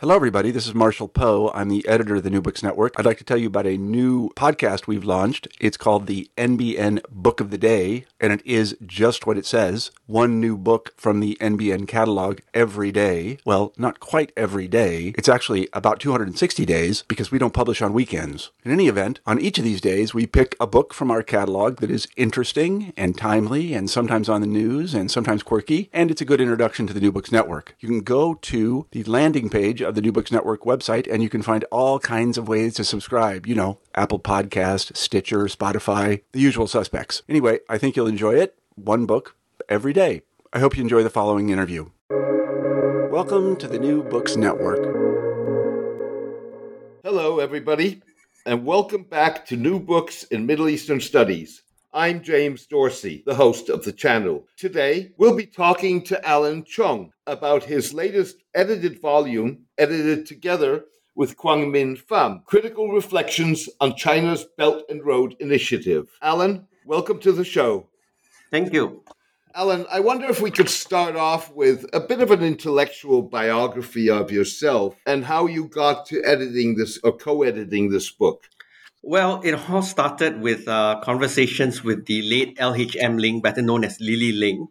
Hello, everybody. This is Marshall Poe. I'm the editor of the New Books Network. I'd like to tell you about a new podcast we've launched. It's called the NBN Book of the Day, and it is just what it says one new book from the NBN catalog every day. Well, not quite every day. It's actually about 260 days because we don't publish on weekends. In any event, on each of these days, we pick a book from our catalog that is interesting and timely and sometimes on the news and sometimes quirky, and it's a good introduction to the New Books Network. You can go to the landing page of the New Books Network website, and you can find all kinds of ways to subscribe. You know, Apple Podcast, Stitcher, Spotify, the usual suspects. Anyway, I think you'll enjoy it. One book every day. I hope you enjoy the following interview. Welcome to the New Books Network. Hello, everybody, and welcome back to New Books in Middle Eastern Studies. I'm James Dorsey, the host of the channel. Today, we'll be talking to Alan Chong about his latest edited volume, edited together with Quang Minh Pham Critical Reflections on China's Belt and Road Initiative. Alan, welcome to the show. Thank you. Alan, I wonder if we could start off with a bit of an intellectual biography of yourself and how you got to editing this or co editing this book. Well, it all started with uh, conversations with the late LHM Ling, better known as Lily Ling.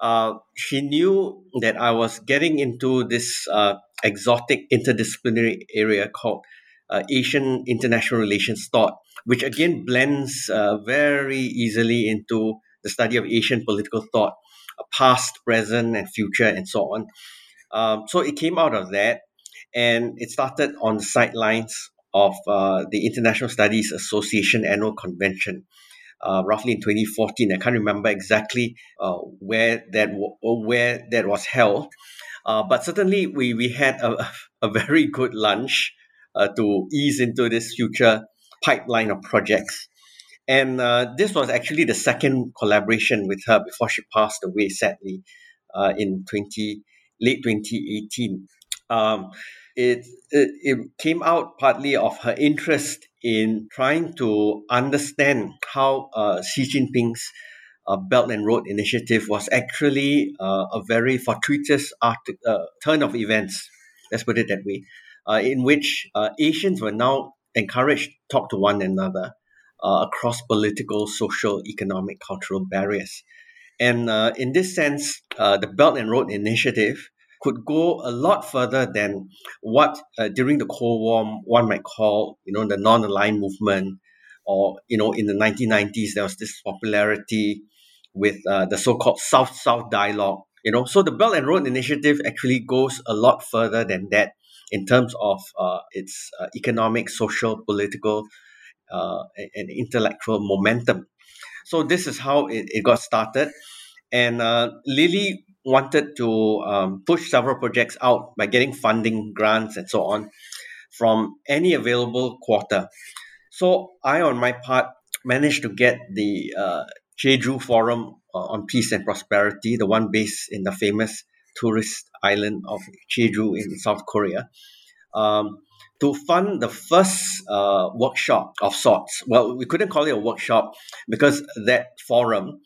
Uh, she knew that I was getting into this uh, exotic interdisciplinary area called uh, Asian International Relations Thought, which again blends uh, very easily into the study of Asian political thought, uh, past, present, and future, and so on. Um, so it came out of that, and it started on the sidelines of uh, the International Studies Association annual convention. Uh, roughly in 2014, I can't remember exactly uh, where that w- where that was held, uh, but certainly we we had a, a very good lunch uh, to ease into this future pipeline of projects. And uh, this was actually the second collaboration with her before she passed away, sadly, in 20 late 2018. Um, it, it, it came out partly of her interest in trying to understand how uh, Xi Jinping's uh, Belt and Road Initiative was actually uh, a very fortuitous art, uh, turn of events, let's put it that way, uh, in which uh, Asians were now encouraged to talk to one another across political, social, economic, cultural barriers. And in this sense, the Belt and Road Initiative could go a lot further than what uh, during the Cold War one might call, you know, the non-aligned movement, or you know, in the 1990s there was this popularity with uh, the so-called South-South dialogue. You know, so the Belt and Road Initiative actually goes a lot further than that in terms of uh, its uh, economic, social, political, uh, and intellectual momentum. So this is how it, it got started. And uh, Lily wanted to um, push several projects out by getting funding, grants, and so on from any available quarter. So I, on my part, managed to get the uh, Jeju Forum uh, on Peace and Prosperity, the one based in the famous tourist island of Jeju in South Korea, um, to fund the first uh, workshop of sorts. Well, we couldn't call it a workshop because that forum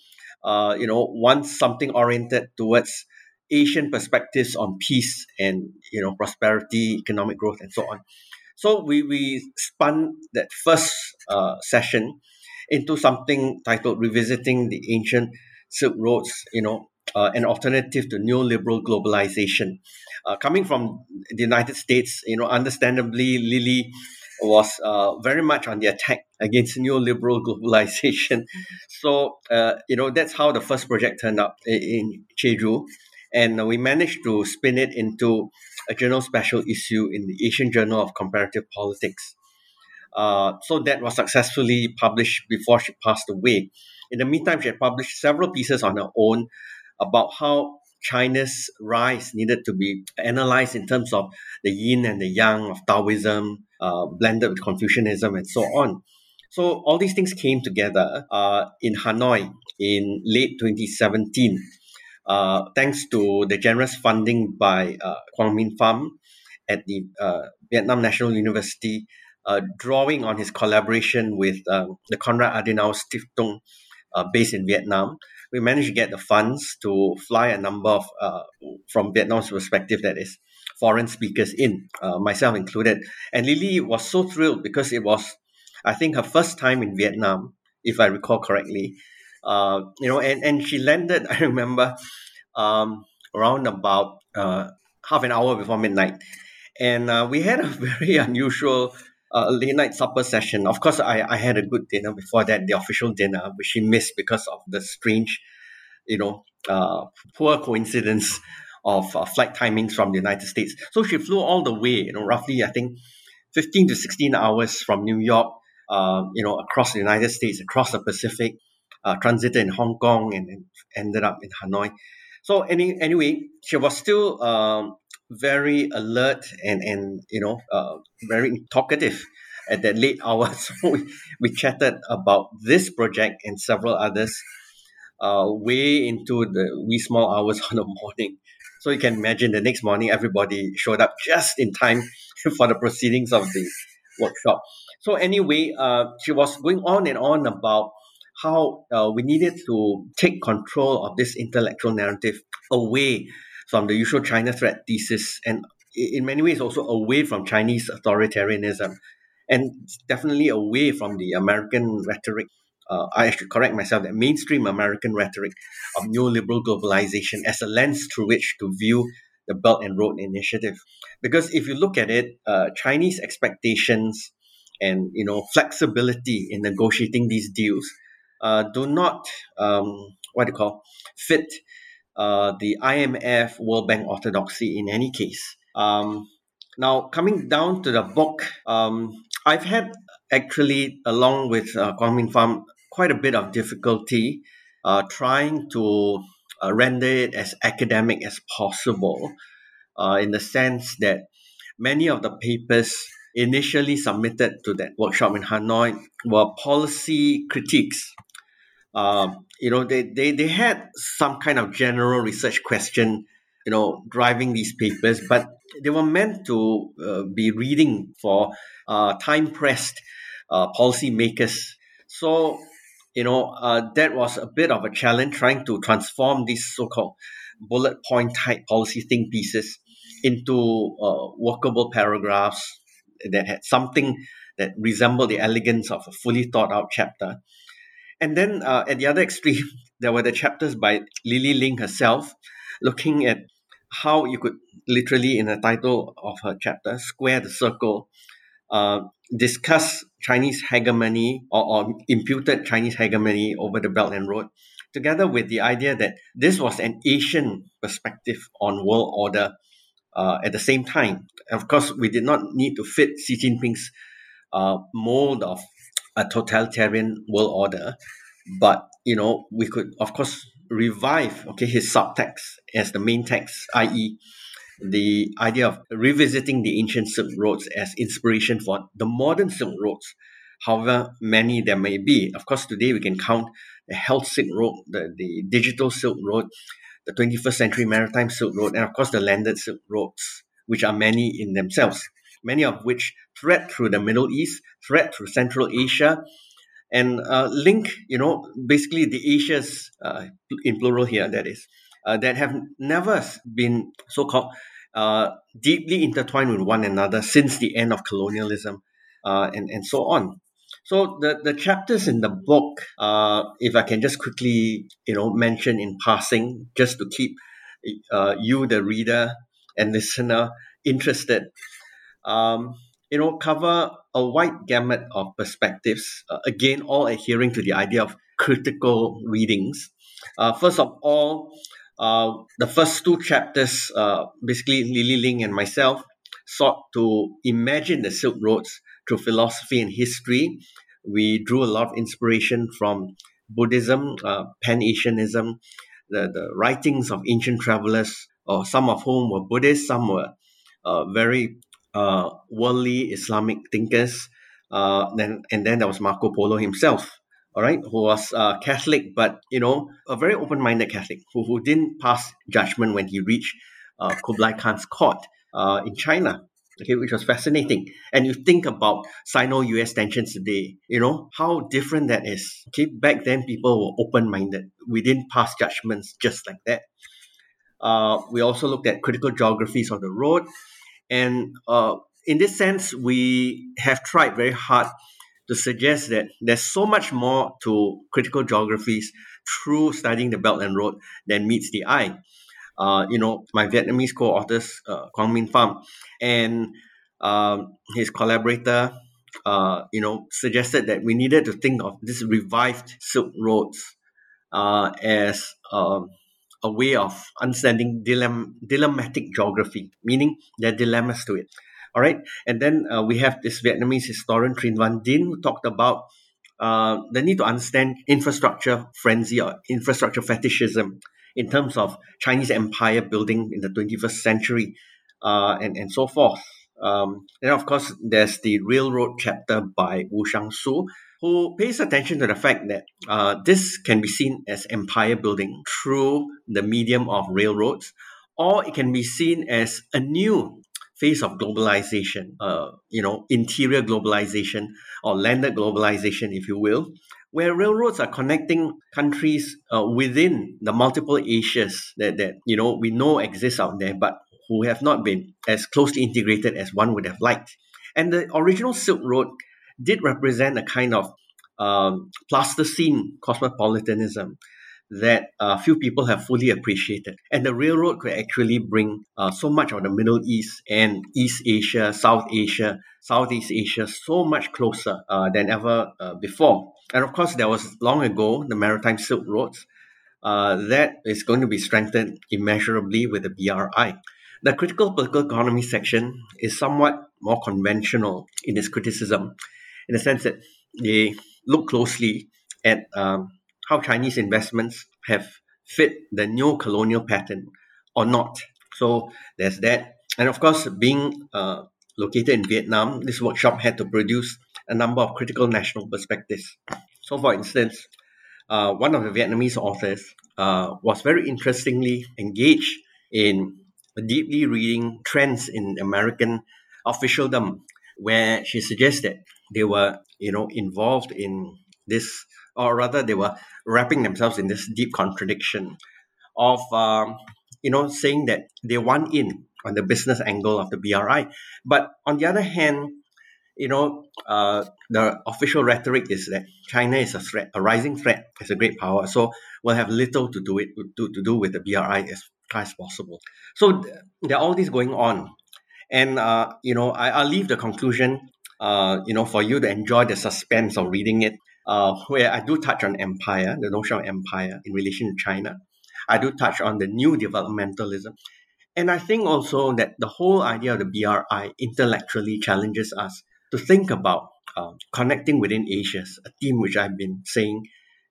uh, you know, wants something oriented towards Asian perspectives on peace and you know prosperity, economic growth, and so on. So we we spun that first uh, session into something titled "Revisiting the Ancient Silk Roads." You know, uh, an alternative to neoliberal globalization. Uh, coming from the United States, you know, understandably, Lily was uh, very much on the attack against neoliberal globalization. So, uh, you know, that's how the first project turned out in Jeju. And we managed to spin it into a journal special issue in the Asian Journal of Comparative Politics. Uh, so that was successfully published before she passed away. In the meantime, she had published several pieces on her own about how China's rise needed to be analyzed in terms of the yin and the yang of Taoism, uh, blended with Confucianism, and so on. So all these things came together uh, in Hanoi in late 2017, uh, thanks to the generous funding by uh, Quang Minh Pham at the uh, Vietnam National University, uh, drawing on his collaboration with um, the Konrad Adenauer Stiftung, based in Vietnam. We managed to get the funds to fly a number of, from Vietnam's perspective, that is, foreign speakers in, uh, myself included. And Lily was so thrilled because it was, I think, her first time in Vietnam, if I recall correctly. Uh, you know, and, and she landed, I remember, um, around about uh, half an hour before midnight. And uh, we had a very unusual uh, late night supper session. Of course, I, I had a good dinner before that, the official dinner, which she missed because of the strange, you know, uh, poor coincidence of uh, flight timings from the United States. So she flew all the way, you know, roughly, I think, 15 to 16 hours from New York, uh, you know, across the United States, across the Pacific, uh, transited in Hong Kong and, and ended up in Hanoi. So any, anyway, she was still um, very alert and, and you know, uh, very talkative at that late hour. So we, we chatted about this project and several others uh, way into the wee small hours of the morning. So you can imagine the next morning, everybody showed up just in time for the proceedings of the workshop. So anyway, uh, she was going on and on about how uh, we needed to take control of this intellectual narrative away from the usual China threat thesis and in many ways also away from Chinese authoritarianism and definitely away from the American rhetoric uh, I should correct myself, that mainstream American rhetoric of neoliberal globalization as a lens through which to view the Belt and Road Initiative. Because if you look at it, uh, Chinese expectations and you know flexibility in negotiating these deals uh, do not um, what do you call fit uh, the IMF World Bank orthodoxy in any case. Um, now coming down to the book, um, I've had actually along with uh, Quang Minh Pham quite a bit of difficulty uh, trying to uh, render it as academic as possible, uh, in the sense that many of the papers initially submitted to that workshop in Hanoi were policy critiques. Um, you know, they, they, they had some kind of general research question, you know, driving these papers, but they were meant to uh, be reading for uh, time pressed uh, policymakers. So you know, uh, that was a bit of a challenge trying to transform these so-called bullet point type policy think pieces into uh, workable paragraphs that had something that resembled the elegance of a fully thought out chapter. And then uh, at the other extreme, there were the chapters by Lily Ling herself, looking at how you could literally, in the title of her chapter, square the circle uh, discuss Chinese hegemony or, or imputed Chinese hegemony over the Belt and Road, together with the idea that this was an Asian perspective on world order uh, at the same time. of course, we did not need to fit Xi Jinping's uh, mold of a totalitarian world order, but you know we could of course revive okay his subtext as the main text, i.e the idea of revisiting the ancient Silk Roads as inspiration for the modern Silk Roads, however many there may be. Of course, today we can count the Health Silk Road, the, the Digital Silk Road, the 21st Century Maritime Silk Road, and of course the Landed Silk Roads, which are many in themselves, many of which thread through the Middle East, thread through Central Asia, and uh, link, you know, basically the Asias, uh, in plural here, that is, uh, that have never been so-called uh, deeply intertwined with one another since the end of colonialism uh, and, and so on. So the, the chapters in the book, uh, if I can just quickly, you know, mention in passing, just to keep uh, you, the reader and listener, interested, um, you know, cover a wide gamut of perspectives. Uh, again, all adhering to the idea of critical readings. Uh, first of all, uh, the first two chapters, uh, basically Lily Ling and myself, sought to imagine the Silk Roads through philosophy and history. We drew a lot of inspiration from Buddhism, uh, Pan-Asianism, the, the writings of ancient travelers, or some of whom were Buddhists, some were uh, very uh, worldly Islamic thinkers. Then and then there was Marco Polo himself, all right, who was uh, Catholic, but you know, a very open-minded Catholic who, who didn't pass judgment when he reached uh, Kublai Khan's court uh, in China. Okay, which was fascinating. And you think about Sino-US tensions today, you know, how different that is. Okay, back then people were open-minded. We didn't pass judgments just like that. Uh, we also looked at critical geographies of the road, And uh, in this sense, we have tried very hard to suggest that there's so much more to critical geographies through studying the Belt and Road than meets the eye. Uh, you know, my Vietnamese co-authors, uh, Quang Minh Pham, and um, his collaborator, uh, you know, suggested that we needed to think of this revived Silk Roads uh, as um, a way of understanding dilemm- dilemmatic geography, meaning there are dilemmas to it. All right, and then uh, we have this Vietnamese historian Trinh Van Dinh who talked about uh, the need to understand infrastructure frenzy or infrastructure fetishism in terms of Chinese empire building in the 21st century uh, and, and so forth. Um, and of course, there's the railroad chapter by Wu Xiangsu, who pays attention to the fact that uh, this can be seen as empire building through the medium of railroads, or it can be seen as a new phase of globalization, uh, you know, interior globalization or landed globalization, if you will, where railroads are connecting countries uh, within the multiple Asias that, that, you know, we know exist out there, but who have not been as closely integrated as one would have liked. And the original Silk Road did represent a kind of um, plasticine cosmopolitanism that uh, few people have fully appreciated. And the railroad could actually bring uh, so much of the Middle East and East Asia, South Asia, Southeast Asia so much closer uh, than ever uh, before. And of course, there was long ago the Maritime Silk Roads. Uh, that is going to be strengthened immeasurably with the BRI. The critical political economy section is somewhat more conventional in its criticism, in the sense that they look closely at um, how Chinese investments have fit the new colonial pattern or not. So there's that. And of course, being uh, located in Vietnam, this workshop had to produce a number of critical national perspectives. So, for instance, uh, one of the Vietnamese authors uh, was very interestingly engaged in deeply reading trends in American officialdom, where she suggested they were, you know, involved in this, or rather, they were wrapping themselves in this deep contradiction of, um, you know, saying that they want in on the business angle of the BRI, but on the other hand, you know, uh, the official rhetoric is that China is a threat, a rising threat, as a great power. So we'll have little to do it to, to do with the BRI as far as possible. So there are all these going on, and uh, you know, I, I'll leave the conclusion uh, you know, for you to enjoy the suspense of reading it, uh, where I do touch on empire, the notion of empire in relation to China. I do touch on the new developmentalism. And I think also that the whole idea of the BRI intellectually challenges us to think about uh, connecting within Asia, a theme which I've been saying,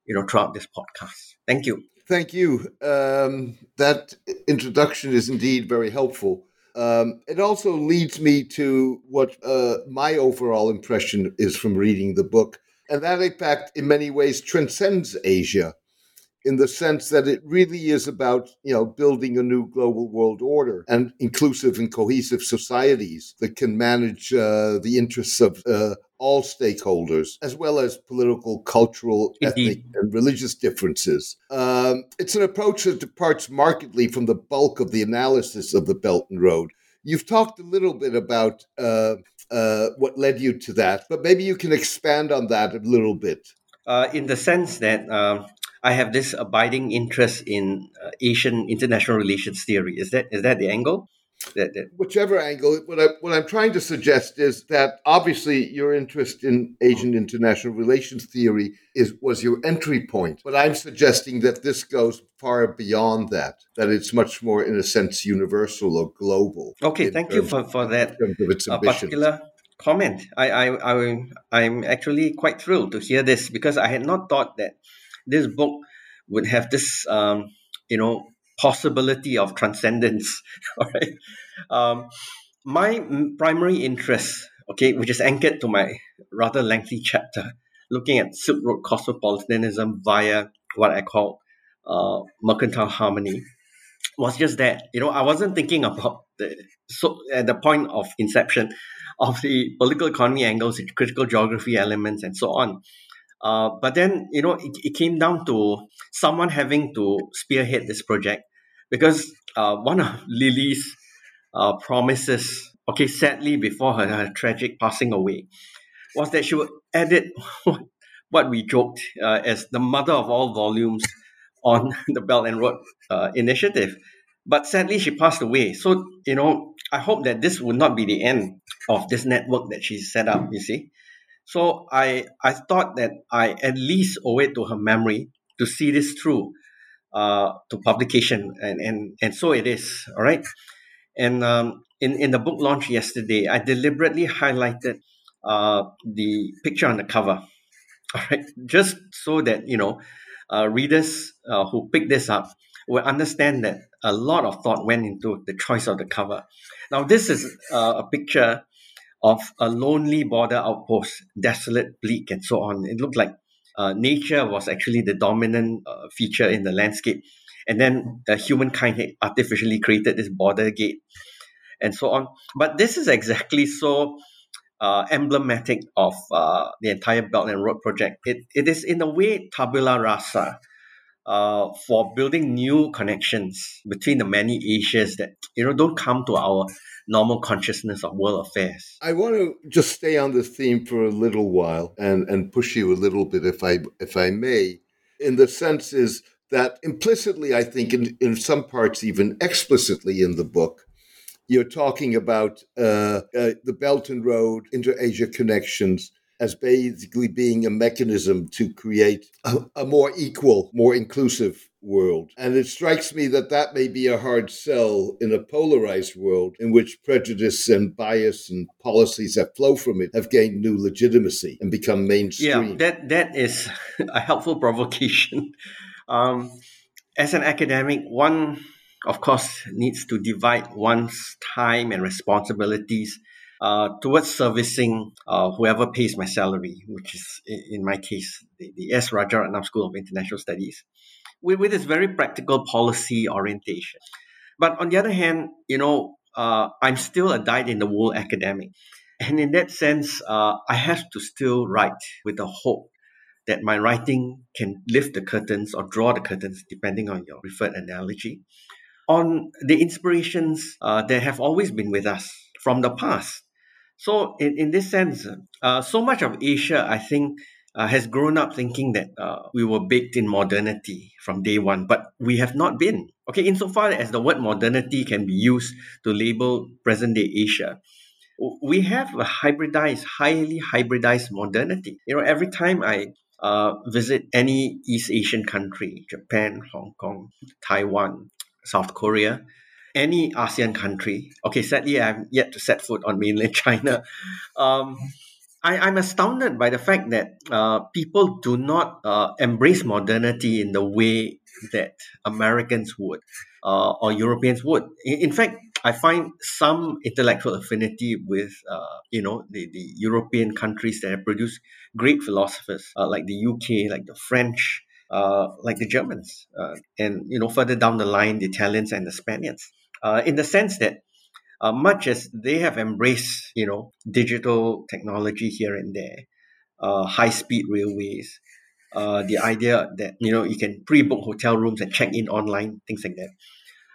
you know, throughout this podcast. Thank you. Thank you. Um, that introduction is indeed very helpful. Um, it also leads me to what uh, my overall impression is from reading the book. And that, in fact, in many ways transcends Asia in the sense that it really is about you know building a new global world order and inclusive and cohesive societies that can manage uh, the interests of uh, all stakeholders as well as political cultural ethnic and religious differences. Um, it's an approach that departs markedly from the bulk of the analysis of the belt and road you've talked a little bit about uh, uh what led you to that but maybe you can expand on that a little bit uh, in the sense that um, I have this abiding interest in uh, Asian international relations theory. Is that is that the angle? That, that... Whichever angle, what I what I'm trying to suggest is that obviously your interest in Asian international relations theory is was your entry point, but I'm suggesting that this goes far beyond that. That it's much more, in a sense, universal or global. Okay, thank you for for that uh, particular comment. I I I I'm actually quite thrilled to hear this because I had not thought that this book would have this um, you know possibility of transcendence all right um, my primary interest okay which is anchored to my rather lengthy chapter looking at silk road cosmopolitanism via what i call uh, mercantile harmony was just that you know i wasn't thinking about the so at the point of inception of the political economy angles critical geography elements and so on uh, but then, you know, it, it came down to someone having to spearhead this project because uh, one of Lily's uh, promises okay, sadly, before her, her tragic passing away, was that she would edit what we joked uh, as the mother of all volumes on the Belt and Road uh, initiative. But sadly, she passed away. So, you know, I hope that this would not be the end of this network that she set up, you see. So I, I thought that I at least owe it to her memory to see this through uh, to publication. And, and, and so it is, all right? And um, in, in the book launch yesterday, I deliberately highlighted uh, the picture on the cover, all right? Just so that, you know, uh, readers uh, who pick this up will understand that a lot of thought went into the choice of the cover. Now, this is uh, a picture of a lonely border outpost, desolate, bleak, and so on. It looked like uh, nature was actually the dominant uh, feature in the landscape. And then the humankind had artificially created this border gate and so on. But this is exactly so uh, emblematic of uh, the entire Belt and Road project. It, it is, in a way, tabula rasa uh, for building new connections between the many Asias that you know don't come to our normal consciousness of world affairs. I want to just stay on this theme for a little while and, and push you a little bit, if I if I may, in the sense is that implicitly, I think, in, in some parts, even explicitly in the book, you're talking about uh, uh, the Belt and Road inter-Asia connections as basically being a mechanism to create a, a, more equal, more inclusive world. And it strikes me that that may be a hard sell in a polarized world in which prejudice and bias and policies that flow from it have gained new legitimacy and become mainstream. Yeah, that that is a helpful provocation. Um, as an academic, one of course needs to divide one's time and responsibilities uh, towards servicing uh, whoever pays my salary, which is in my case the, the S. Rajaratnam School of International Studies, with, with this very practical policy orientation. But on the other hand, you know, uh, I'm still a dyed in the wool academic. And in that sense, uh, I have to still write with the hope that my writing can lift the curtains or draw the curtains, depending on your preferred analogy, on the inspirations uh, that have always been with us from the past so, in, in this sense, uh, so much of Asia, I think, uh, has grown up thinking that uh, we were baked in modernity from day one, but we have not been. Okay, insofar as the word modernity can be used to label present day Asia, we have a hybridized, highly hybridized modernity. You know, every time I uh, visit any East Asian country, Japan, Hong Kong, Taiwan, South Korea, any ASEAN country. Okay, sadly, I have yet to set foot on mainland China. Um, I, am astounded by the fact that uh, people do not uh, embrace modernity in the way that Americans would uh, or Europeans would. In, in, fact, I find some intellectual affinity with, uh, you know, the, the European countries that have produced great philosophers, uh, like the UK, like the French, uh, like the Germans, and you know, further down the line, the Italians and the Spaniards uh, in the sense that uh, much as they have embraced, you know, digital technology here and there, uh, high-speed railways, uh, the idea that you know you can pre-book hotel rooms and check in online, things like that.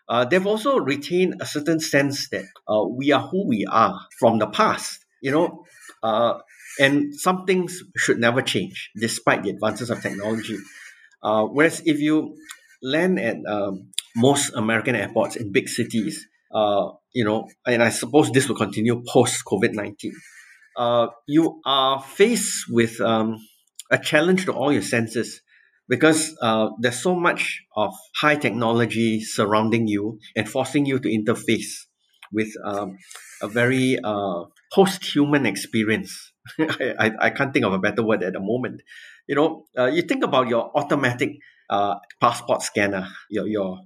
Uh, they've also retained a certain sense that uh, we are who we are from the past, you know, and some things should never change despite the advances of technology. Uh, whereas if you land at um, most American airports in big cities, uh, you know, and I suppose this will continue post COVID 19, uh, you are faced with um, a challenge to all your senses because uh, there's so much of high technology surrounding you and forcing you to interface with um, a very uh, post-human experience. I, I, I, can't think of a better word at the moment. You know, uh, you think about your automatic uh, passport scanner, your your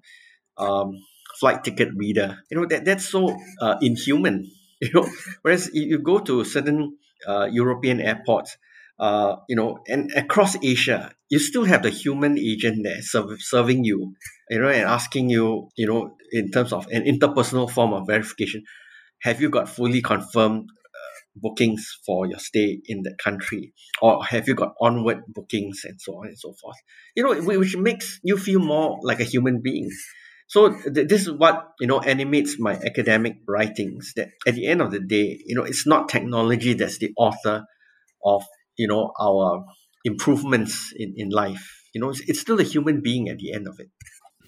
um, flight ticket reader. You know that that's so uh, inhuman. You know, whereas you go to certain uh, European airports, uh, you know, and across Asia, you still have the human agent there serve, serving you, you know, and asking you, you know, in terms of an interpersonal form of verification, have you got fully confirmed bookings for your stay in that country or have you got onward bookings and so on and so forth you know which makes you feel more like a human being So th- this is what you know animates my academic writings. That at the end of the day, you know, it's not technology that's the author of you know our improvements in, in life. You know, it's, it's still a human being at the end of it.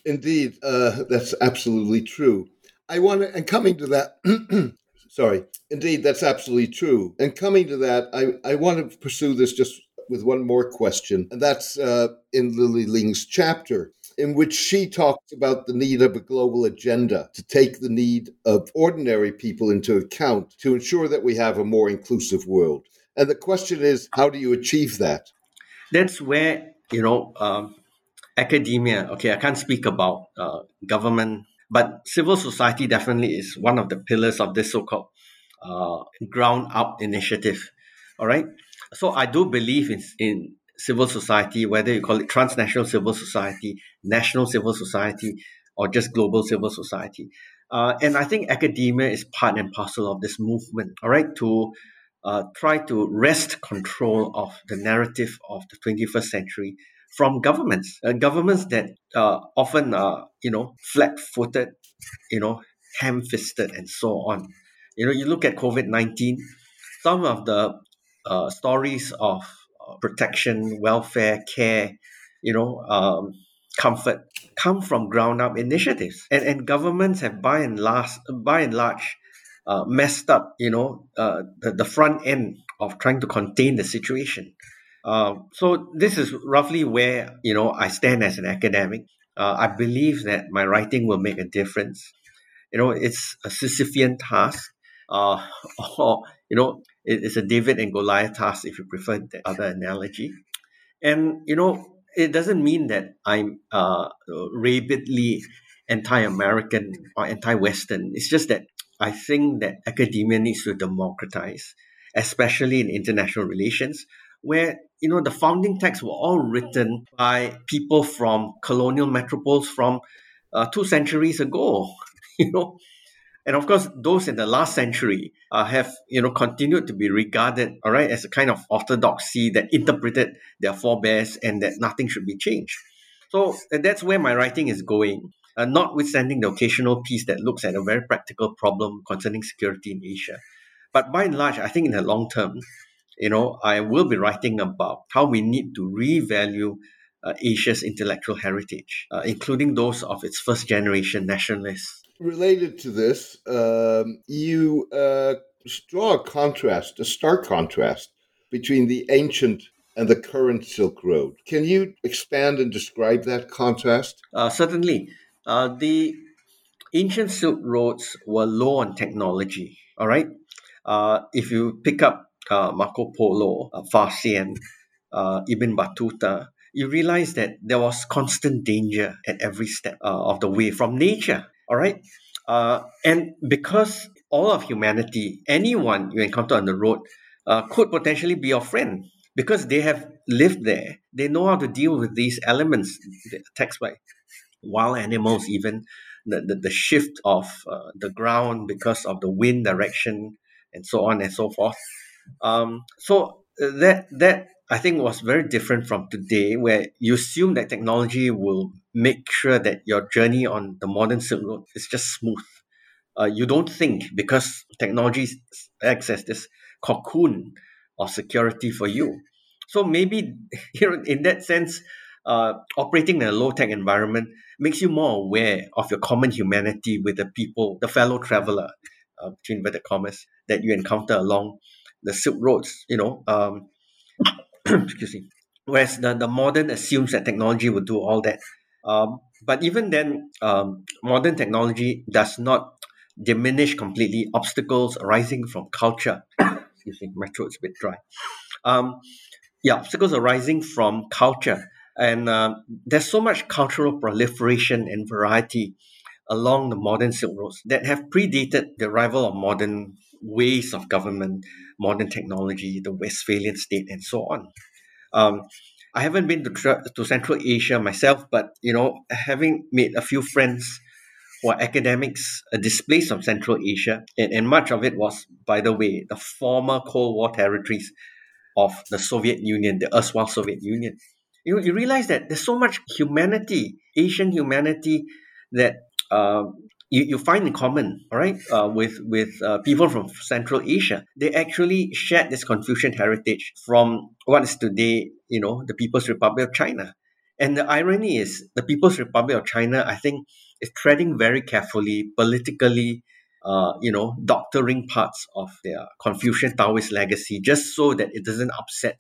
Indeed, uh, that's absolutely true. I want to, and coming to that, sorry, indeed, that's absolutely true. And coming to that, I, I want to pursue this just with one more question, and that's uh, in Lily Ling's chapter in which she talks about the need of a global agenda to take the need of ordinary people into account to ensure that we have a more inclusive world. And the question is, how do you achieve that? That's where, you know, um, academia, okay, I can't speak about uh, government, but civil society definitely is one of the pillars of this so called uh, ground up initiative. All right. So I do believe in, in civil society, whether you call it transnational civil society, national civil society, or just global civil society. Uh, and I think academia is part and parcel of this movement, all right, to uh, try to wrest control of the narrative of the 21st century from governments, uh, governments that uh, often are, you know, flat-footed, you know, ham-fisted, and so on. You know, you look at COVID 19, some of the uh, stories of uh, protection, welfare, care, you know, um, comfort come from ground up initiatives. And, and governments have by and large, by and large uh, messed up, you know, uh, the, the front end of trying to contain the situation. Uh, so this is roughly where, you know, I stand as an academic. Uh, I believe that my writing will make a difference. You know, it's a Sisyphean task, uh, or, you know, it's a David and Goliath task, if you prefer the other analogy. And, you know, it doesn't mean that I'm uh, rabidly anti-American or anti-Western. It's just that I think that academia needs to democratize, especially in international relations, where you know the founding texts were all written by people from colonial metropoles from uh, two centuries ago. You know, and of course, those in the last century uh, have, you know, continued to be regarded, all right, as a kind of orthodoxy that interpreted their forebears and that nothing should be changed. So that's where my writing is going. Uh, notwithstanding the occasional piece that looks at a very practical problem concerning security in Asia. But by and large, I think in the long term, you know, I will be writing about how we need to revalue uh, Asia's intellectual heritage, uh, including those of its first generation nationalists related to this, um, you uh, draw a contrast, a stark contrast between the ancient and the current Silk Road. Can you expand and describe that contrast? Uh, certainly. Uh, the ancient Silk Roads were low on technology, all right? Uh, if you pick up Marco Polo, uh, Faxian, uh, Ibn Battuta, you realize that there was constant danger at every step uh, of the way from nature all right. Uh, and because all of humanity, anyone you encounter on the road, uh, could potentially be your friend because they have lived there. They know how to deal with these elements, attacks by wild animals, even the, the, the shift of uh, the ground because of the wind direction, and so on and so forth. Um, so uh, that that I think was very different from today, where you assume that technology will make sure that your journey on the modern Silk Road is just smooth. Uh, you don't think because technology acts as this cocoon of security for you. So maybe you know, in that sense, uh, operating in a low tech environment makes you more aware of your common humanity with the people, the fellow traveler, uh, between inverted commas, that you encounter along the Silk Roads. You know, um, excuse me. Whereas the, the modern assumes that technology will do all that. Um, but even then, um, modern technology does not diminish completely obstacles arising from culture. Excuse me, my throat's a bit dry. Um, yeah, obstacles arising from culture. And uh, there's so much cultural proliferation and variety along the modern Silk Roads that have predated the arrival of modern ways of government, modern technology, the Westphalian state, and so on. Um, I haven't been to, to Central Asia myself, but you know, having made a few friends who are academics uh, displaced from Central Asia, and, and much of it was, by the way, the former Cold War territories of the Soviet Union, the erstwhile Soviet Union. You, know, you realize that there's so much humanity, Asian humanity, that uh, you, you find in common, all right, uh, with with uh, people from Central Asia. They actually shared this Confucian heritage from what is today, you know, the People's Republic of China. And the irony is, the People's Republic of China, I think, is treading very carefully, politically, uh, you know, doctoring parts of their Confucian Taoist legacy just so that it doesn't upset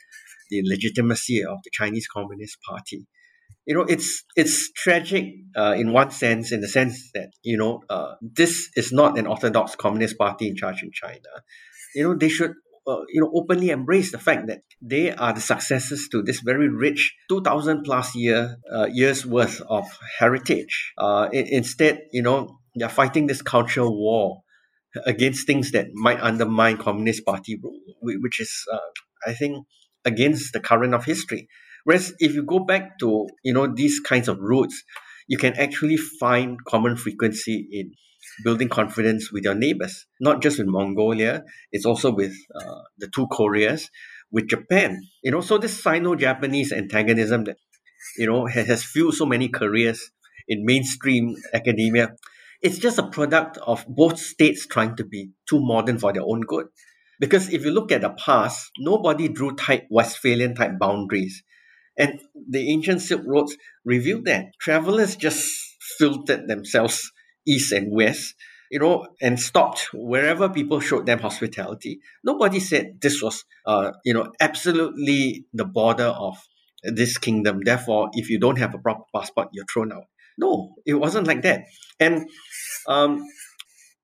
the legitimacy of the Chinese Communist Party. You know, it's it's tragic uh, in one sense, in the sense that you know uh, this is not an orthodox communist party in charge in China. You know, they should uh, you know openly embrace the fact that they are the successors to this very rich 2000 plus year uh, years worth of heritage uh, instead you know they're fighting this cultural war against things that might undermine communist party rule which is uh, i think against the current of history whereas if you go back to you know these kinds of roots you can actually find common frequency in building confidence with your neighbors, not just with Mongolia, it's also with uh, the two Koreas, with Japan. You know, so this Sino-Japanese antagonism that you know has, has fueled so many careers in mainstream academia. It's just a product of both states trying to be too modern for their own good. Because if you look at the past, nobody drew tight Westphalian type boundaries. And the ancient Silk Roads revealed that travelers just filtered themselves east and west, you know, and stopped wherever people showed them hospitality. Nobody said this was, uh, you know, absolutely the border of this kingdom. Therefore, if you don't have a proper passport, you're thrown out. No, it wasn't like that. And um,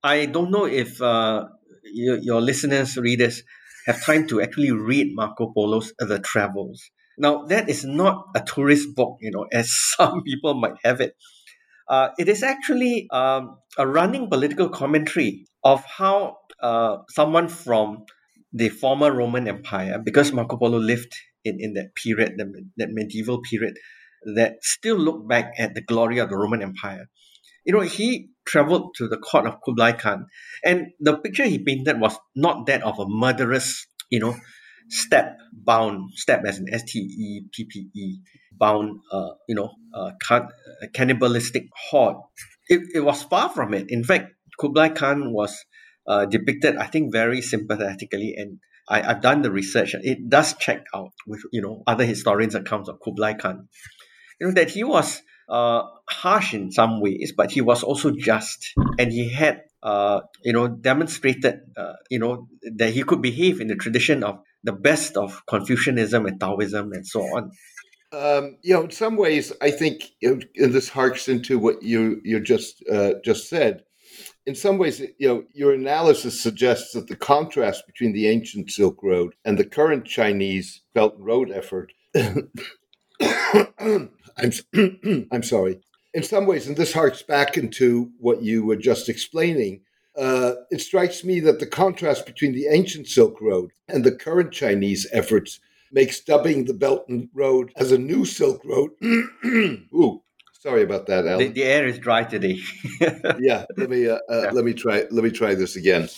I don't know if uh, your, your listeners, readers, have time to actually read Marco Polo's The Travels. Now, that is not a tourist book, you know, as some people might have it. Uh, it is actually um, a running political commentary of how uh, someone from the former Roman Empire, because Marco Polo lived in, in that period, the, that medieval period, that still look back at the glory of the Roman Empire. You know, he traveled to the court of Kublai Khan, and the picture he painted was not that of a murderous, you know, steppe bound, step as an S T E P P E, bound, uh, you know, uh, can- cannibalistic horde. It, it was far from it. In fact, Kublai Khan was uh, depicted, I think, very sympathetically, and I, I've done the research. It does check out with you know other historians' accounts of Kublai Khan. You know that he was uh, harsh in some ways, but he was also just, and he had uh, you know demonstrated uh, you know that he could behave in the tradition of the best of Confucianism and Taoism and so on. Um, you know, in some ways, I think, and this harks into what you you just uh, just said. In some ways, you know, your analysis suggests that the contrast between the ancient Silk Road and the current Chinese Belt and Road effort. I'm I'm sorry. In some ways, and this harks back into what you were just explaining. Uh, it strikes me that the contrast between the ancient Silk Road and the current Chinese efforts makes dubbing the Belt and Road as a new Silk Road. Ooh, sorry about that, Alan. The, the air is dry today. yeah, let me uh, uh, yeah. let me try let me try this again.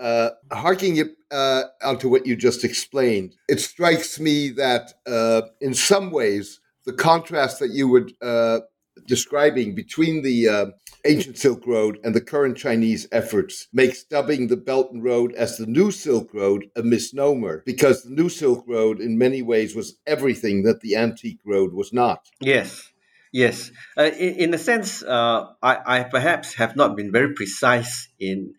Uh, harking it uh, onto what you just explained, it strikes me that uh, in some ways the contrast that you were uh, describing between the uh, ancient Silk Road and the current Chinese efforts makes dubbing the Belt and Road as the new Silk Road a misnomer because the new Silk Road, in many ways, was everything that the antique road was not. Yes. Yes, uh, in, in a sense, uh, I, I perhaps have not been very precise in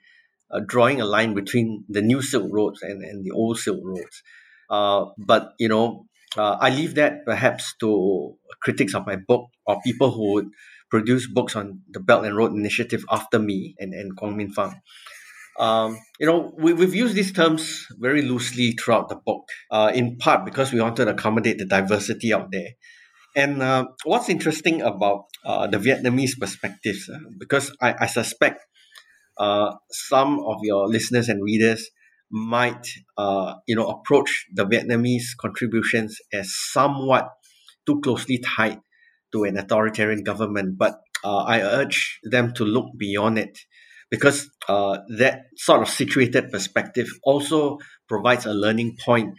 uh, drawing a line between the new Silk Roads and, and the old Silk Roads. Uh, but, you know, uh, I leave that perhaps to critics of my book or people who would produce books on the Belt and Road Initiative after me and, and Quang Minh Pham. Um, you know, we, we've used these terms very loosely throughout the book, uh, in part because we wanted to accommodate the diversity out there. And uh, what's interesting about uh, the Vietnamese perspectives, uh, because I, I suspect uh, some of your listeners and readers might, uh, you know, approach the Vietnamese contributions as somewhat too closely tied to an authoritarian government. But uh, I urge them to look beyond it because uh, that sort of situated perspective also provides a learning point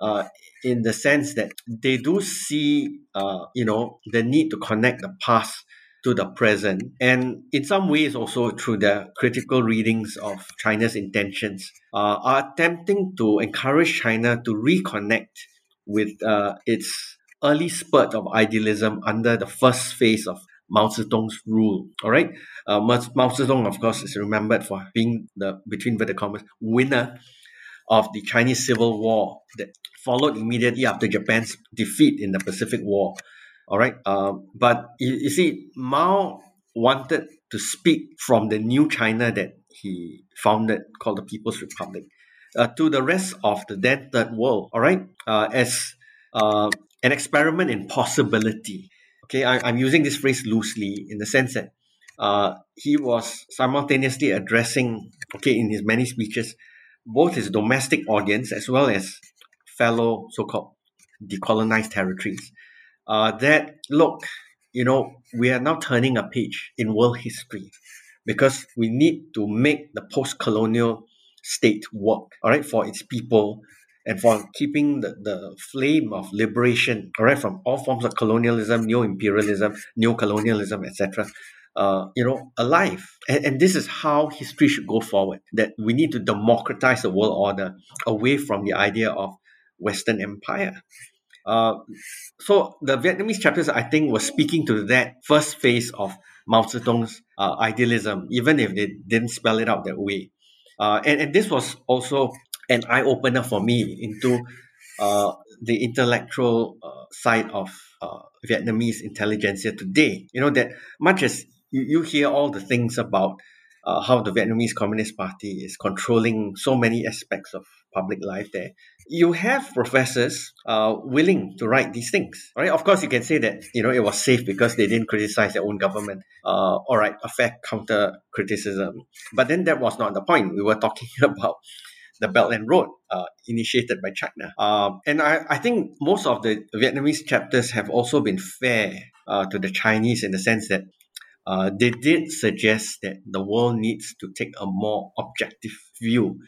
uh, in the sense that they do see, uh, you know, the need to connect the past to the present, and in some ways also through the critical readings of China's intentions, uh, are attempting to encourage China to reconnect with uh, its early spurt of idealism under the first phase of Mao Zedong's rule. All right, uh, Mao Zedong, of course, is remembered for being the between the commas winner of the Chinese Civil War that followed immediately after Japan's defeat in the Pacific War. All right, uh, but you, you see, Mao wanted to speak from the new China that he founded, called the People's Republic, uh, to the rest of the then third world. All right, uh, as uh, an experiment in possibility. Okay, I, am using this phrase loosely in the sense that uh, he was simultaneously addressing, okay, in his many speeches, both his domestic audience as well as fellow so-called decolonized territories. Uh, that look, you know, we are now turning a page in world history because we need to make the post-colonial state work, all right, for its people and for keeping the, the flame of liberation, right, from all forms of colonialism, neo-imperialism, neo-colonialism, etc., uh, you know, alive. And, and this is how history should go forward. That we need to democratize the world order away from the idea of Western empire. Uh, so the Vietnamese chapters, I think, were speaking to that first phase of Mao Zedong's uh, idealism, even if they didn't spell it out that way. Uh, and, and this was also an eye opener for me into uh, the intellectual uh, side of uh, Vietnamese intelligentsia today. You know, that much as you, you hear all the things about uh, how the Vietnamese Communist Party is controlling so many aspects of public life there. You have professors uh, willing to write these things. Right? Of course, you can say that you know it was safe because they didn't criticize their own government. Uh, all right, a fair counter criticism. But then that was not the point. We were talking about the Belt and Road uh, initiated by China. Um, and I, I think most of the Vietnamese chapters have also been fair uh, to the Chinese in the sense that uh, they did suggest that the world needs to take a more objective view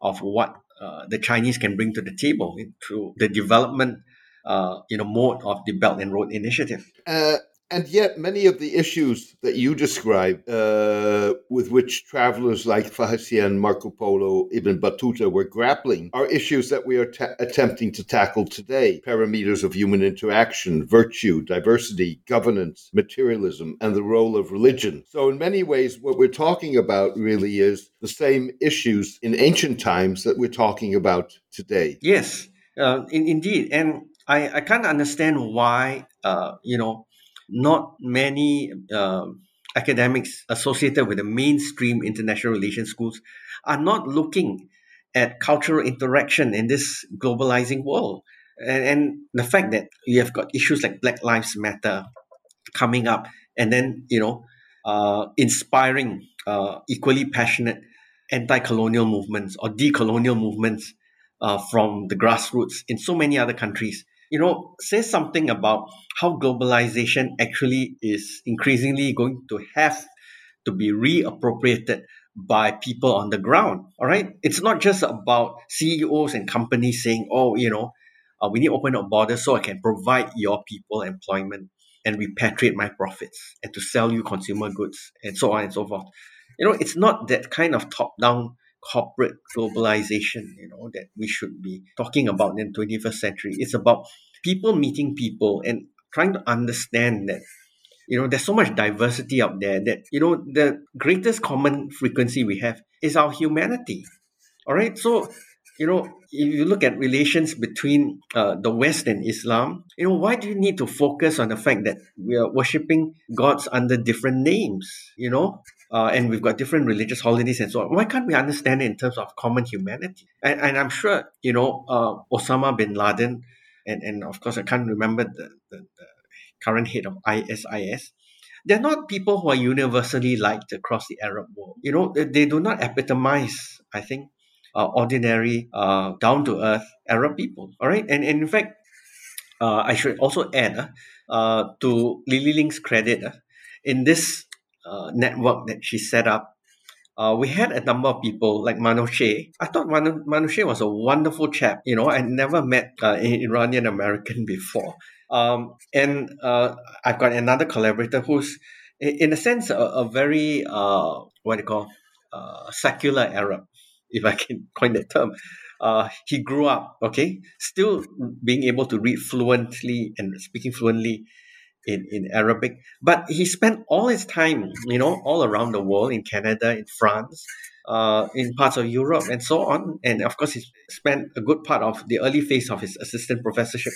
of what uh, the Chinese can bring to the table through the development, uh, you know, mode of the Belt and Road Initiative. Uh, and yet, many of the issues that you describe, uh, with which travelers like Faxian, Marco Polo, Ibn Battuta were grappling, are issues that we are ta- attempting to tackle today. Parameters of human interaction, virtue, diversity, governance, materialism, and the role of religion. So, in many ways, what we're talking about really is the same issues in ancient times that we're talking about today. Yes, uh, in, indeed. And I, I can't understand why, uh, you know, not many uh, academics associated with the mainstream international relations schools are not looking at cultural interaction in this globalizing world. And, and the fact that you have got issues like Black Lives Matter coming up, and then, you know, uh, inspiring uh, equally passionate anti colonial movements or decolonial movements uh, from the grassroots in so many other countries you know, says something about how globalization actually is increasingly going to have to be reappropriated by people on the ground. All right. It's not just about CEOs and companies saying, oh, you know, uh, we need to open up borders so I can provide your people employment and repatriate my profits and to sell you consumer goods and so on and so forth. You know, it's not that kind of top down corporate globalization, you know, that we should be talking about in the 21st century. It's about people meeting people and trying to understand that, you know, there's so much diversity out there that, you know, the greatest common frequency we have is our humanity. All right. So, you know, if you look at relations between uh, the West and Islam, you know, why do you need to focus on the fact that we are worshipping gods under different names? You know, uh, and we've got different religious holidays and so on. Why can't we understand it in terms of common humanity? And, and I'm sure, you know, uh, Osama bin Laden, and, and of course, I can't remember the, the, the current head of ISIS. They're not people who are universally liked across the Arab world. You know, they, do not epitomize, I think, uh, ordinary, uh, down to earth Arab people. All right. And, and in fact, uh, I should also add uh, to Lily Ling's credit, uh, in this uh, network that she set up, uh, we had a number of people like Manouche. I thought Manu- Manouche was a wonderful chap. You know, I never met uh, an Iranian American before. Um, and uh, I've got another collaborator who's in a sense, a, a very uh, what do you call uh, secular Arab, if I can coin that term. Uh, he grew up, okay, still being able to read fluently and speaking fluently in, in Arabic. But he spent all his time, you know, all around the world in Canada, in France, uh, in parts of Europe, and so on. And of course, he spent a good part of the early phase of his assistant professorship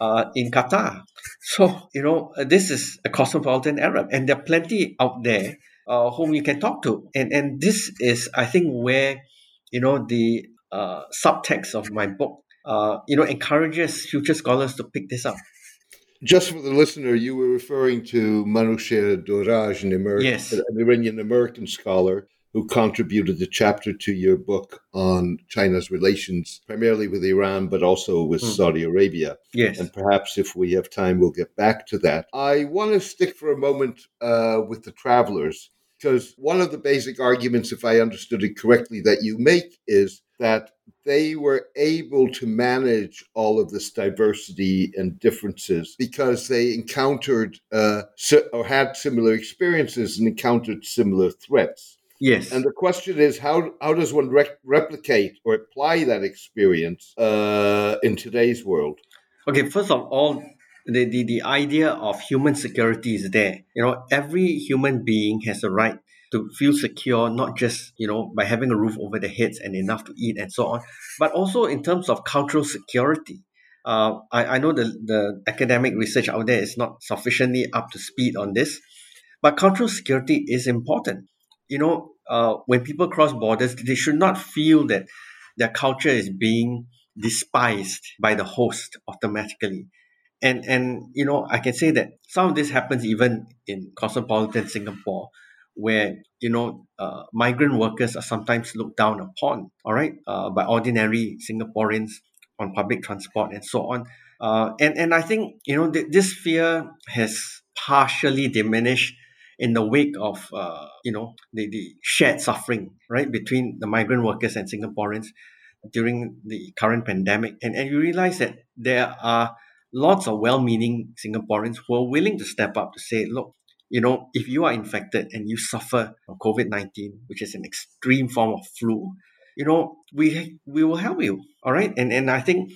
uh, in Qatar. So, you know, this is a cosmopolitan Arab, and there are plenty out there uh, whom you can talk to. And, and this is, I think, where, you know, the uh, subtext of my book, uh, you know, encourages future scholars to pick this up. Just for the listener, you were referring to Manouchehr Dorraj, an, American, yes. an Iranian American scholar who contributed the chapter to your book on China's relations, primarily with Iran, but also with mm. Saudi Arabia. Yes. And perhaps if we have time, we'll get back to that. I want to stick for a moment uh, with the travelers, because one of the basic arguments, if I understood it correctly, that you make is that they were able to manage all of this diversity and differences because they encountered uh, or had similar experiences and encountered similar threats. Yes. And the question is, how how does one re- replicate or apply that experience uh, in today's world? Okay, first of all, the, the, the idea of human security is there. You know, every human being has a right to feel secure, not just, you know, by having a roof over their heads and enough to eat and so on, but also in terms of cultural security. Uh, I, I know the, the academic research out there is not sufficiently up to speed on this, but cultural security is important you know, uh, when people cross borders, they should not feel that their culture is being despised by the host automatically. And and you know, I can say that some of this happens even in cosmopolitan Singapore, where you know uh, migrant workers are sometimes looked down upon. All right, uh, by ordinary Singaporeans on public transport and so on. Uh, and and I think you know th- this fear has partially diminished in the wake of uh, you know the, the shared suffering right between the migrant workers and Singaporeans during the current pandemic, and and you realize that there are lots of well-meaning Singaporeans who are willing to step up to say, look, you know, if you are infected and you suffer from COVID nineteen, which is an extreme form of flu, you know, we we will help you, all right, and and I think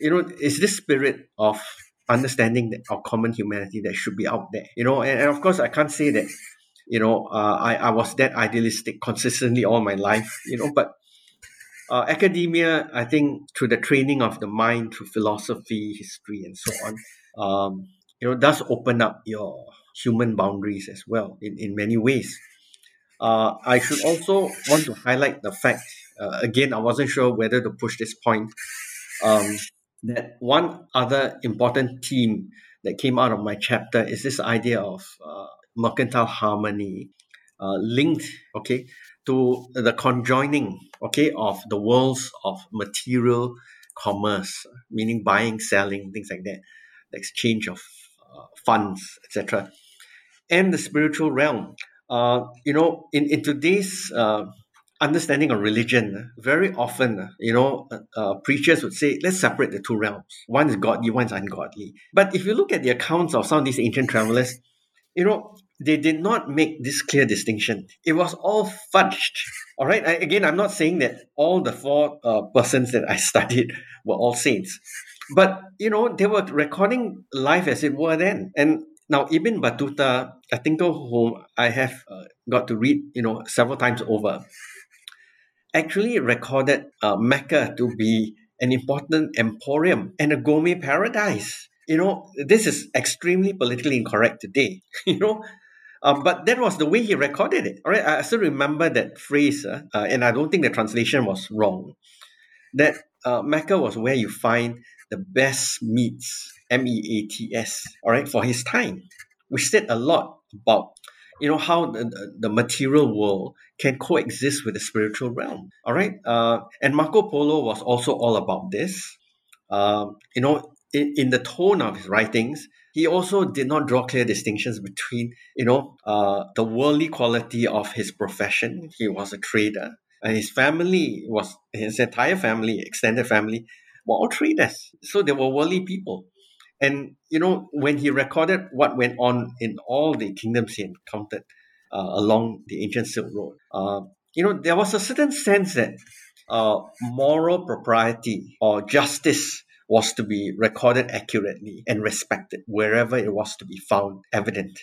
you know, it's this spirit of understanding that our common humanity that should be out there you know? And, and of course i can't say that you know uh, I, I was that idealistic consistently all my life you know? But uh, academia i think through the training of the mind through philosophy history and so on um, you know does open up your human boundaries as well in, in many ways. Uh, i should also want to highlight the fact uh, again i wasn't sure whether to push this point um, that one other important theme that came out of my chapter is this idea of uh, mercantile harmony uh, linked okay to the conjoining okay of the worlds of material commerce meaning buying selling things like that the exchange of uh, funds etc and the spiritual realm uh, you know in, in today's uh, understanding of religion, very often, you know, uh, uh, preachers would say, let's separate the two realms. One is godly, one is ungodly. But if you look at the accounts of some of these ancient travelers, you know, they did not make this clear distinction. It was all fudged. All right. I, again, I'm not saying that all the four uh, persons that I studied were all saints, but you know, they were recording life as it were then. And now Ibn Battuta, I think, whom I have uh, got to read, you know, several times over, actually recorded uh, Mecca to be an important emporium and a gourmet paradise. You know, this is extremely politically incorrect today, you know. Uh, but that was the way he recorded it. All right, I still remember that phrase, uh, uh, and I don't think the translation was wrong. That uh, Mecca was where you find the best meats, M E A T S, all right, for his time, which said a lot about you know how the, the material world can coexist with the spiritual realm all right uh, and marco polo was also all about this. Um, you know in, in the tone of his writings he also did not draw clear distinctions between you know uh, the worldly quality of his profession. He was a trader and his family was his entire family extended family were all traders. So they were worldly people And you know, when he recorded what went on in all the kingdoms he encountered uh, along the ancient Silk Road, uh, you know, there was a certain sense that uh, moral propriety or justice was to be recorded accurately and respected wherever it was to be found evident.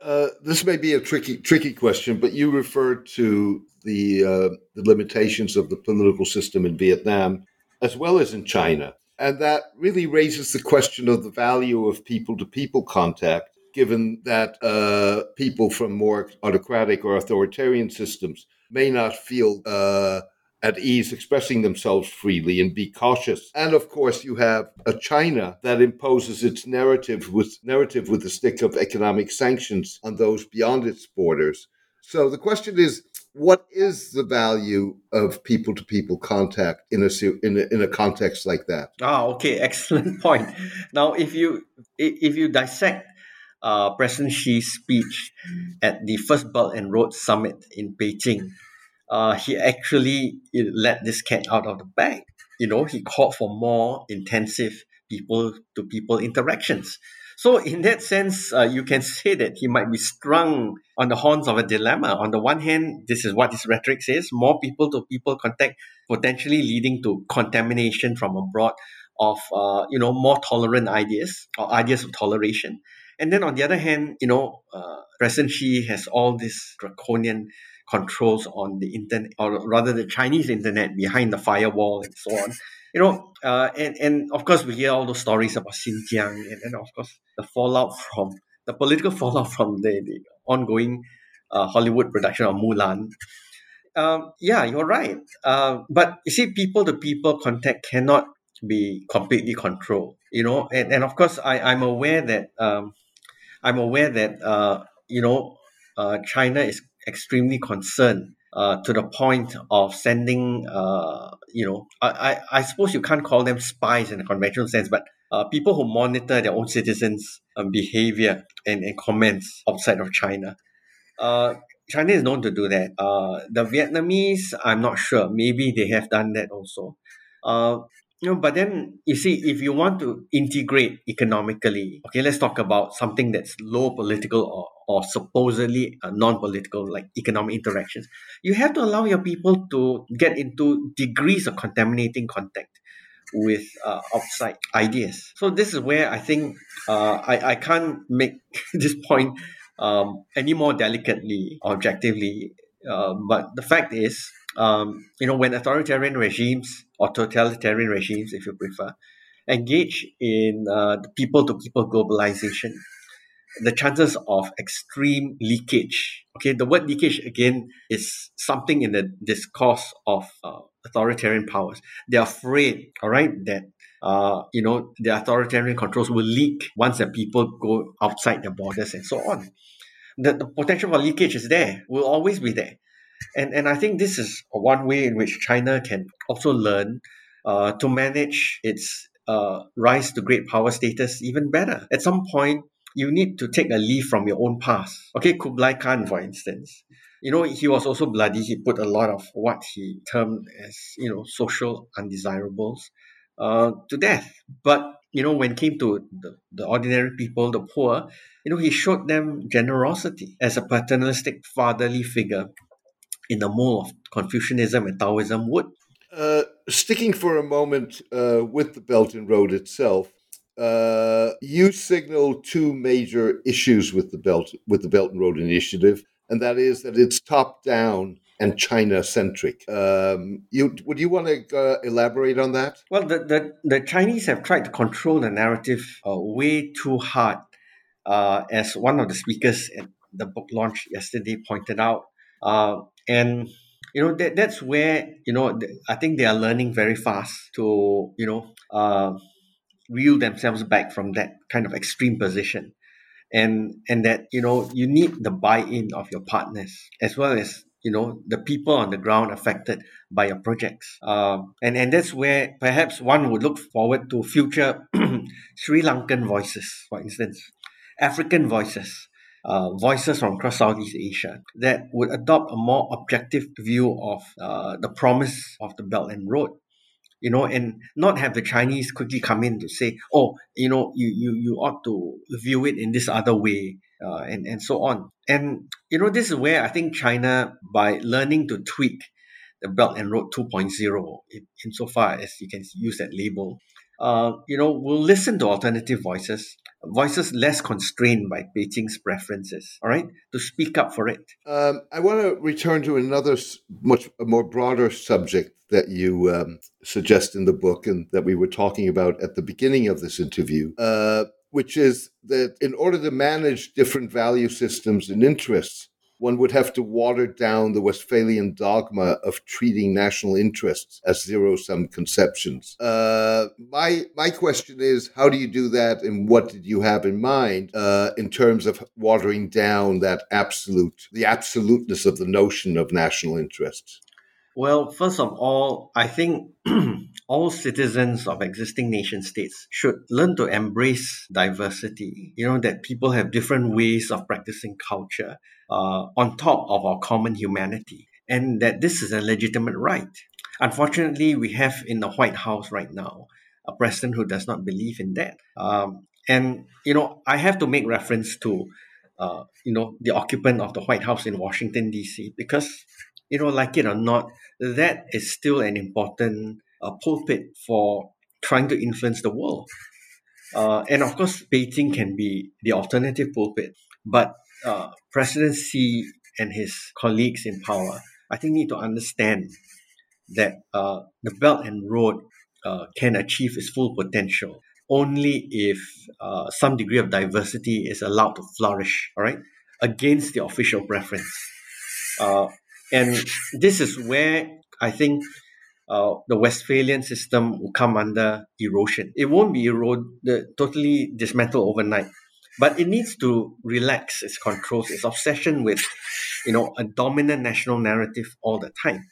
Uh, this may be a tricky tricky question, but you referred to the uh, the limitations of the political system in Vietnam as well as in China, and that really raises the question of the value of people to people contact, given that uh, people from more autocratic or authoritarian systems may not feel uh, at ease expressing themselves freely and be cautious. And of course, you have a China that imposes its narrative with narrative with the stick of economic sanctions on those beyond its borders. So the question is, what is the value of people to people contact in a, in a in a context like that? Ah, okay, excellent point. Now, if you if you dissect uh, President Xi's speech at the First Belt and Road Summit in Beijing uh, he actually let this cat out of the bag. You know, he called for more intensive people to people interactions. So, in that sense, uh, you can say that he might be strung on the horns of a dilemma. On the one hand, this is what his rhetoric says more people to people contact, potentially leading to contamination from abroad of uh, you know more tolerant ideas or ideas of toleration. And then on the other hand, you know, uh, President Xi has all these draconian controls on the internet, or rather the Chinese internet behind the firewall and so on. You know, uh, and, and of course, we hear all those stories about Xinjiang, and then, of course, the fallout from the political fallout from the, the ongoing uh, Hollywood production of Mulan. Um, yeah, you're right. Uh, but you see, people to people contact cannot be completely controlled, you know, and, and of course, I, I'm aware that. Um, I'm aware that uh, you know uh, China is extremely concerned uh, to the point of sending, uh, you know, I, I, I suppose you can't call them spies in a conventional sense, but uh, people who monitor their own citizens' um, behavior and, and comments outside of China. Uh, China is known to do that. Uh, the Vietnamese, I'm not sure. Maybe they have done that also. Uh, know, but then you see, if you want to integrate economically, okay, let's talk about something that's low political or, or supposedly non-political, like economic interactions. You have to allow your people to get into degrees of contaminating contact with uh, outside ideas. So this is where I think uh, I, I can't make this point um, any more delicately, objectively. Uh, but the fact is, um, you know, when authoritarian regimes or totalitarian regimes, if you prefer, engage in uh, people-to-people globalization, the chances of extreme leakage. Okay, the word leakage again is something in the discourse of uh, authoritarian powers. They're afraid, all right, that uh, you know the authoritarian controls will leak once the people go outside their borders and so on. The, the potential for leakage is there, will always be there. And, and I think this is one way in which China can also learn uh, to manage its uh, rise to great power status even better. At some point, you need to take a leaf from your own past. Okay, Kublai Khan, for instance. You know, he was also bloody. He put a lot of what he termed as, you know, social undesirables uh, to death. But, you know, when it came to the, the ordinary people, the poor, you know, he showed them generosity as a paternalistic fatherly figure in the mold of Confucianism and Taoism would. Uh, sticking for a moment uh, with the Belt and Road itself, uh, you signal two major issues with the Belt with the Belt and Road Initiative, and that is that it's top down and China centric. Um, you would you want to uh, elaborate on that? Well, the, the the Chinese have tried to control the narrative uh, way too hard, uh, as one of the speakers at the book launch yesterday pointed out. And you know that that's where you know I think they are learning very fast to you know uh, reel themselves back from that kind of extreme position, and and that you know you need the buy-in of your partners as well as you know the people on the ground affected by your projects. Um, and and that's where perhaps one would look forward to future sri lankan voices for instance. African voices uh, voices from across Southeast Asia that would adopt a more objective view of uh, the promise of the Belt and Road. you know, and not have the Chinese quickly come in to say, oh, you know, you, you, you ought to view it in this other way, uh, and, and so on. And, you know, this is where I think China, by learning to tweak the Belt and Road 2.0, in, insofar as you can use that label, uh, you know, will listen to alternative voices, voices less constrained by Beijing's preferences, all right, to speak up for it. Um, I want to return to another much more broader subject that you um, suggest in the book and that we were talking about at the beginning of this interview. Uh, which is that in order to manage different value systems and interests, one would have to water down the Westphalian dogma of treating national interests as zero sum conceptions. Uh, my, my question is how do you do that, and what did you have in mind uh, in terms of watering down that absolute, the absoluteness of the notion of national interests? Well, first of all, I think all citizens of existing nation states should learn to embrace diversity. You know, that people have different ways of practicing culture uh, on top of our common humanity, and that this is a legitimate right. Unfortunately, we have in the White House right now a president who does not believe in that. Um, and, you know, I have to make reference to, uh, you know, the occupant of the White House in Washington, D.C., because you know, like it or not, that is still an important uh, pulpit for trying to influence the world. Uh, and of course, Beijing can be the alternative pulpit, but uh, President Xi and his colleagues in power, I think, need to understand that uh, the Belt and Road uh, can achieve its full potential only if uh, some degree of diversity is allowed to flourish, all right, against the official preference. And this is where I think uh, the Westphalian system will come under erosion. It won't be eroded, totally dismantled overnight, but it needs to relax its controls, its obsession with, you know, a dominant national narrative all the time.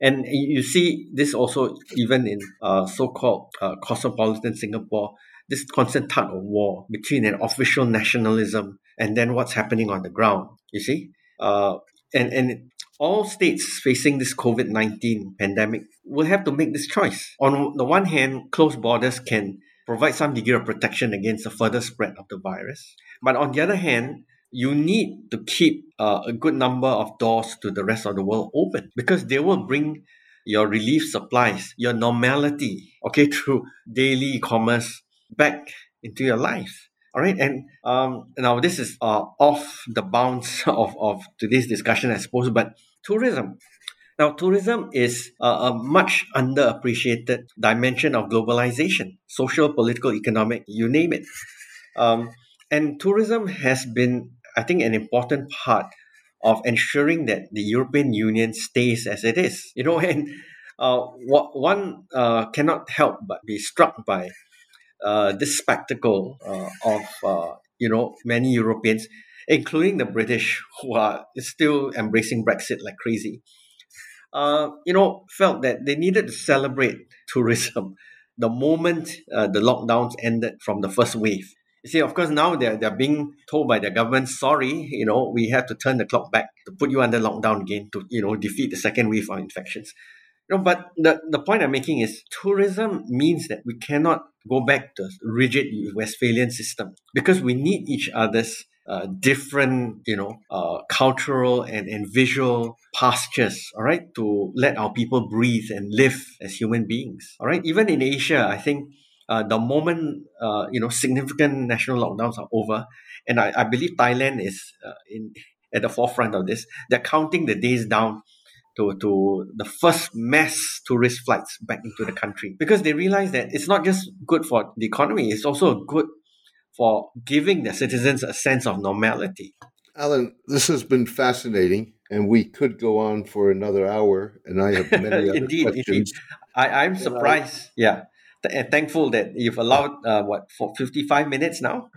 And you see this also even in uh, so-called uh, cosmopolitan Singapore, this constant tug of war between an official nationalism and then what's happening on the ground. You see, uh, and and all states facing this COVID 19 pandemic will have to make this choice. On the one hand, closed borders can provide some degree of protection against the further spread of the virus. But on the other hand, you need to keep uh, a good number of doors to the rest of the world open because they will bring your relief supplies, your normality, okay, through daily commerce back into your life. All right, and um, now this is uh, off the bounds of, of today's discussion, I suppose, but tourism. Now, tourism is a, a, much underappreciated dimension of globalization, social, political, economic, you name it. Um, and tourism has been, I think, an important part of ensuring that the European Union stays as it is. You know, and uh, what one uh, cannot help but be struck by uh, this spectacle uh, of, uh, you know, many Europeans including the British, who are still embracing Brexit like crazy, uh, you know, felt that they needed to celebrate tourism the moment the lockdowns ended from the first wave. You see, of course, now they're, they're being told by the government, sorry, you know, we have to turn the clock back to put you under lockdown again to, you know, defeat the second wave of infections. You know, but the, the point I'm making is tourism means that we cannot go back to rigid Westphalian system because we need each other's uh, different, you know, uh, cultural and, and visual pastures, all right, to let our people breathe and live as human beings, all right. Even in Asia, I think uh, the moment, uh, you know, significant national lockdowns are over, and I, I believe Thailand is uh, in at the forefront of this. They're counting the days down to, to the first mass tourist flights back into the country because they realize that it's not just good for the economy, it's also good for giving the citizens a sense of normality. Alan, this has been fascinating, and we could go on for another hour, and I have many other indeed, questions. Indeed. I, I'm surprised, I, yeah, and thankful that you've allowed, uh, what, for 55 minutes now?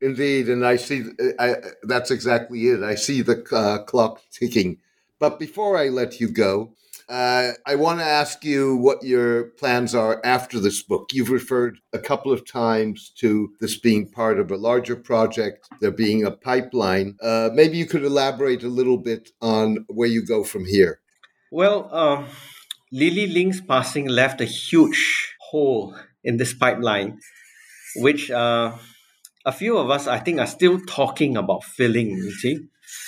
Indeed, and I see I, that's exactly it. I see the uh, clock ticking. But before I let you go, uh, I want to ask you what your plans are after this book. You've referred a couple of times to this being part of a larger project, there being a pipeline. Uh, maybe you could elaborate a little bit on where you go from here. Well, um, Lily Ling's passing left a huge hole in this pipeline, which uh, a few of us, I think, are still talking about filling. You see,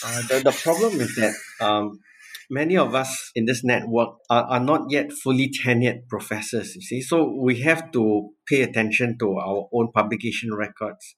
uh, the, the problem is that um, many of us in this network are, are not yet fully tenured professors. You see, so we have to pay attention to our own publication records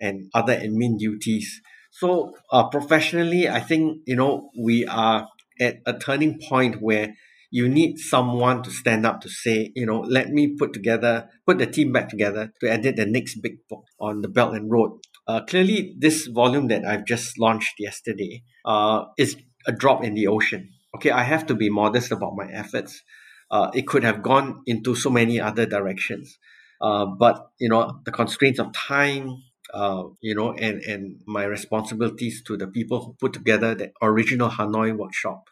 and other admin duties. So, uh, professionally, I think you know we are at a turning point where you need someone to stand up to say, you know, let me put together, put the team back together to edit the next big book on the Belt and Road. Uh, clearly, this volume that I've just launched yesterday uh, is a drop in the ocean. Okay, I have to be modest about my efforts. Uh, it could have gone into so many other directions, uh, but you know, the constraints of time, uh, you know, and and my responsibilities to the people who put together the original Hanoi workshop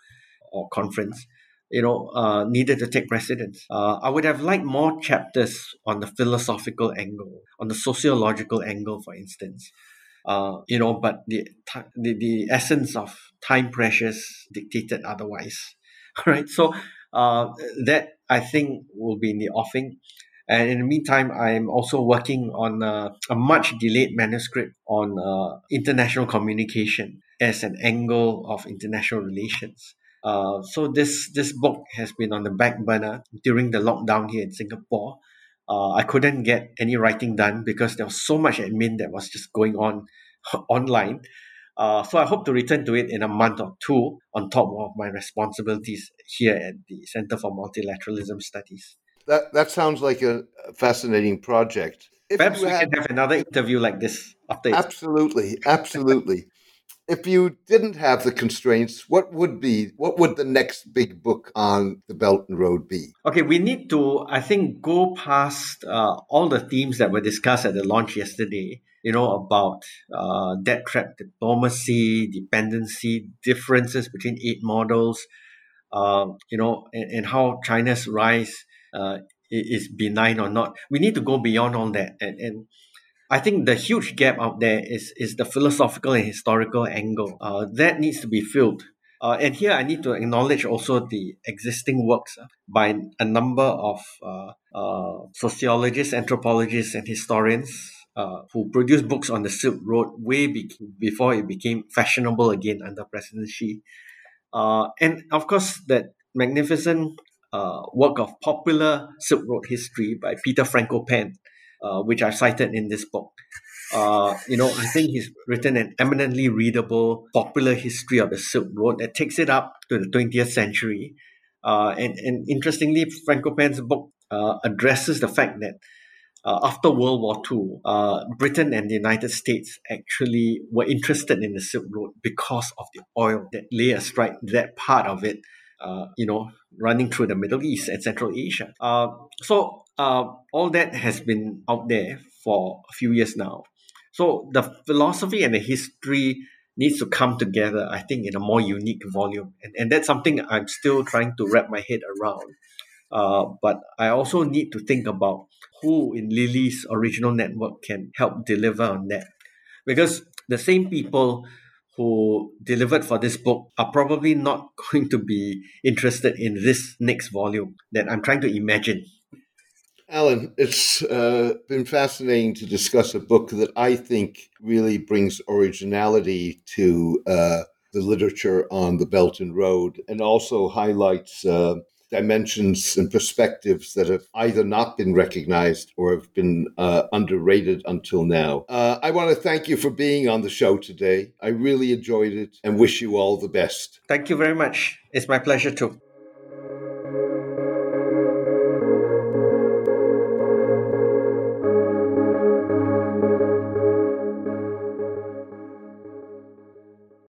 or conference you know, uh, needed to take precedence. Uh, I would have liked more chapters on the philosophical angle, on the sociological angle, for instance. Uh, you know, but the, the the essence of time pressures dictated otherwise. right? So uh, that I think will be in the offing. And in the meantime, I'm also working on a, a much delayed manuscript on uh, international communication as an angle of international relations. Uh, so this this book has been on the back burner during the lockdown here in Singapore. Uh, I couldn't get any writing done because there was so much admin that was just going on online. Uh, so I hope to return to it in a month or two on top of my responsibilities here at the Center for Multilateralism Studies. That that sounds like a fascinating project. If Perhaps we had, can have another interview like this after. Absolutely, absolutely if you didn't have the constraints, what would be what would the next big book on the Belt and Road be? Okay, we need to, I think, go past uh, all the themes that were discussed at the launch yesterday. You know about uh, debt trap diplomacy, dependency, differences between aid models. Uh, you know, and, and how China's rise uh, is benign or not. We need to go beyond all that and and I think the huge gap out there is is the philosophical and historical angle. Uh, that needs to be filled. Uh, and here I need to acknowledge also the existing works uh, by a number of uh, uh, sociologists, anthropologists, and historians uh, who produced books on the Silk Road way be- before it became fashionable again under President Xi. and of course, that magnificent work of popular Silk Road history by Peter Frankopan, uh, which I've cited in this book. Uh, you know, I think he's written an eminently readable, popular history of the Silk Road that takes it up to the 20th century. Uh, and, and interestingly, Frankopan's book uh, addresses the fact that uh, after World War II, uh, Britain and the United States actually were interested in the Silk Road because of the oil that lay astride that part of it, uh, you know, running through the Middle East and Central Asia. Uh, so uh, all that has been out there for a few years now. So the philosophy and the history needs to come together, I think, in a more unique volume. And, and that's something I'm still trying to wrap my head around. Uh, but I also need to think about who in Lily's original network can help deliver on that. Because the same people who delivered for this book are probably not going to be interested in this next volume that I'm trying to imagine. Alan, it's uh, been fascinating to discuss a book that I think really brings originality to uh, the literature on the Belt and Road and also highlights uh, dimensions and perspectives that have either not been recognized or have been uh, underrated until now. Uh, I want to thank you for being on the show today. I really enjoyed it and wish you all the best. Thank you very much. It's my pleasure too.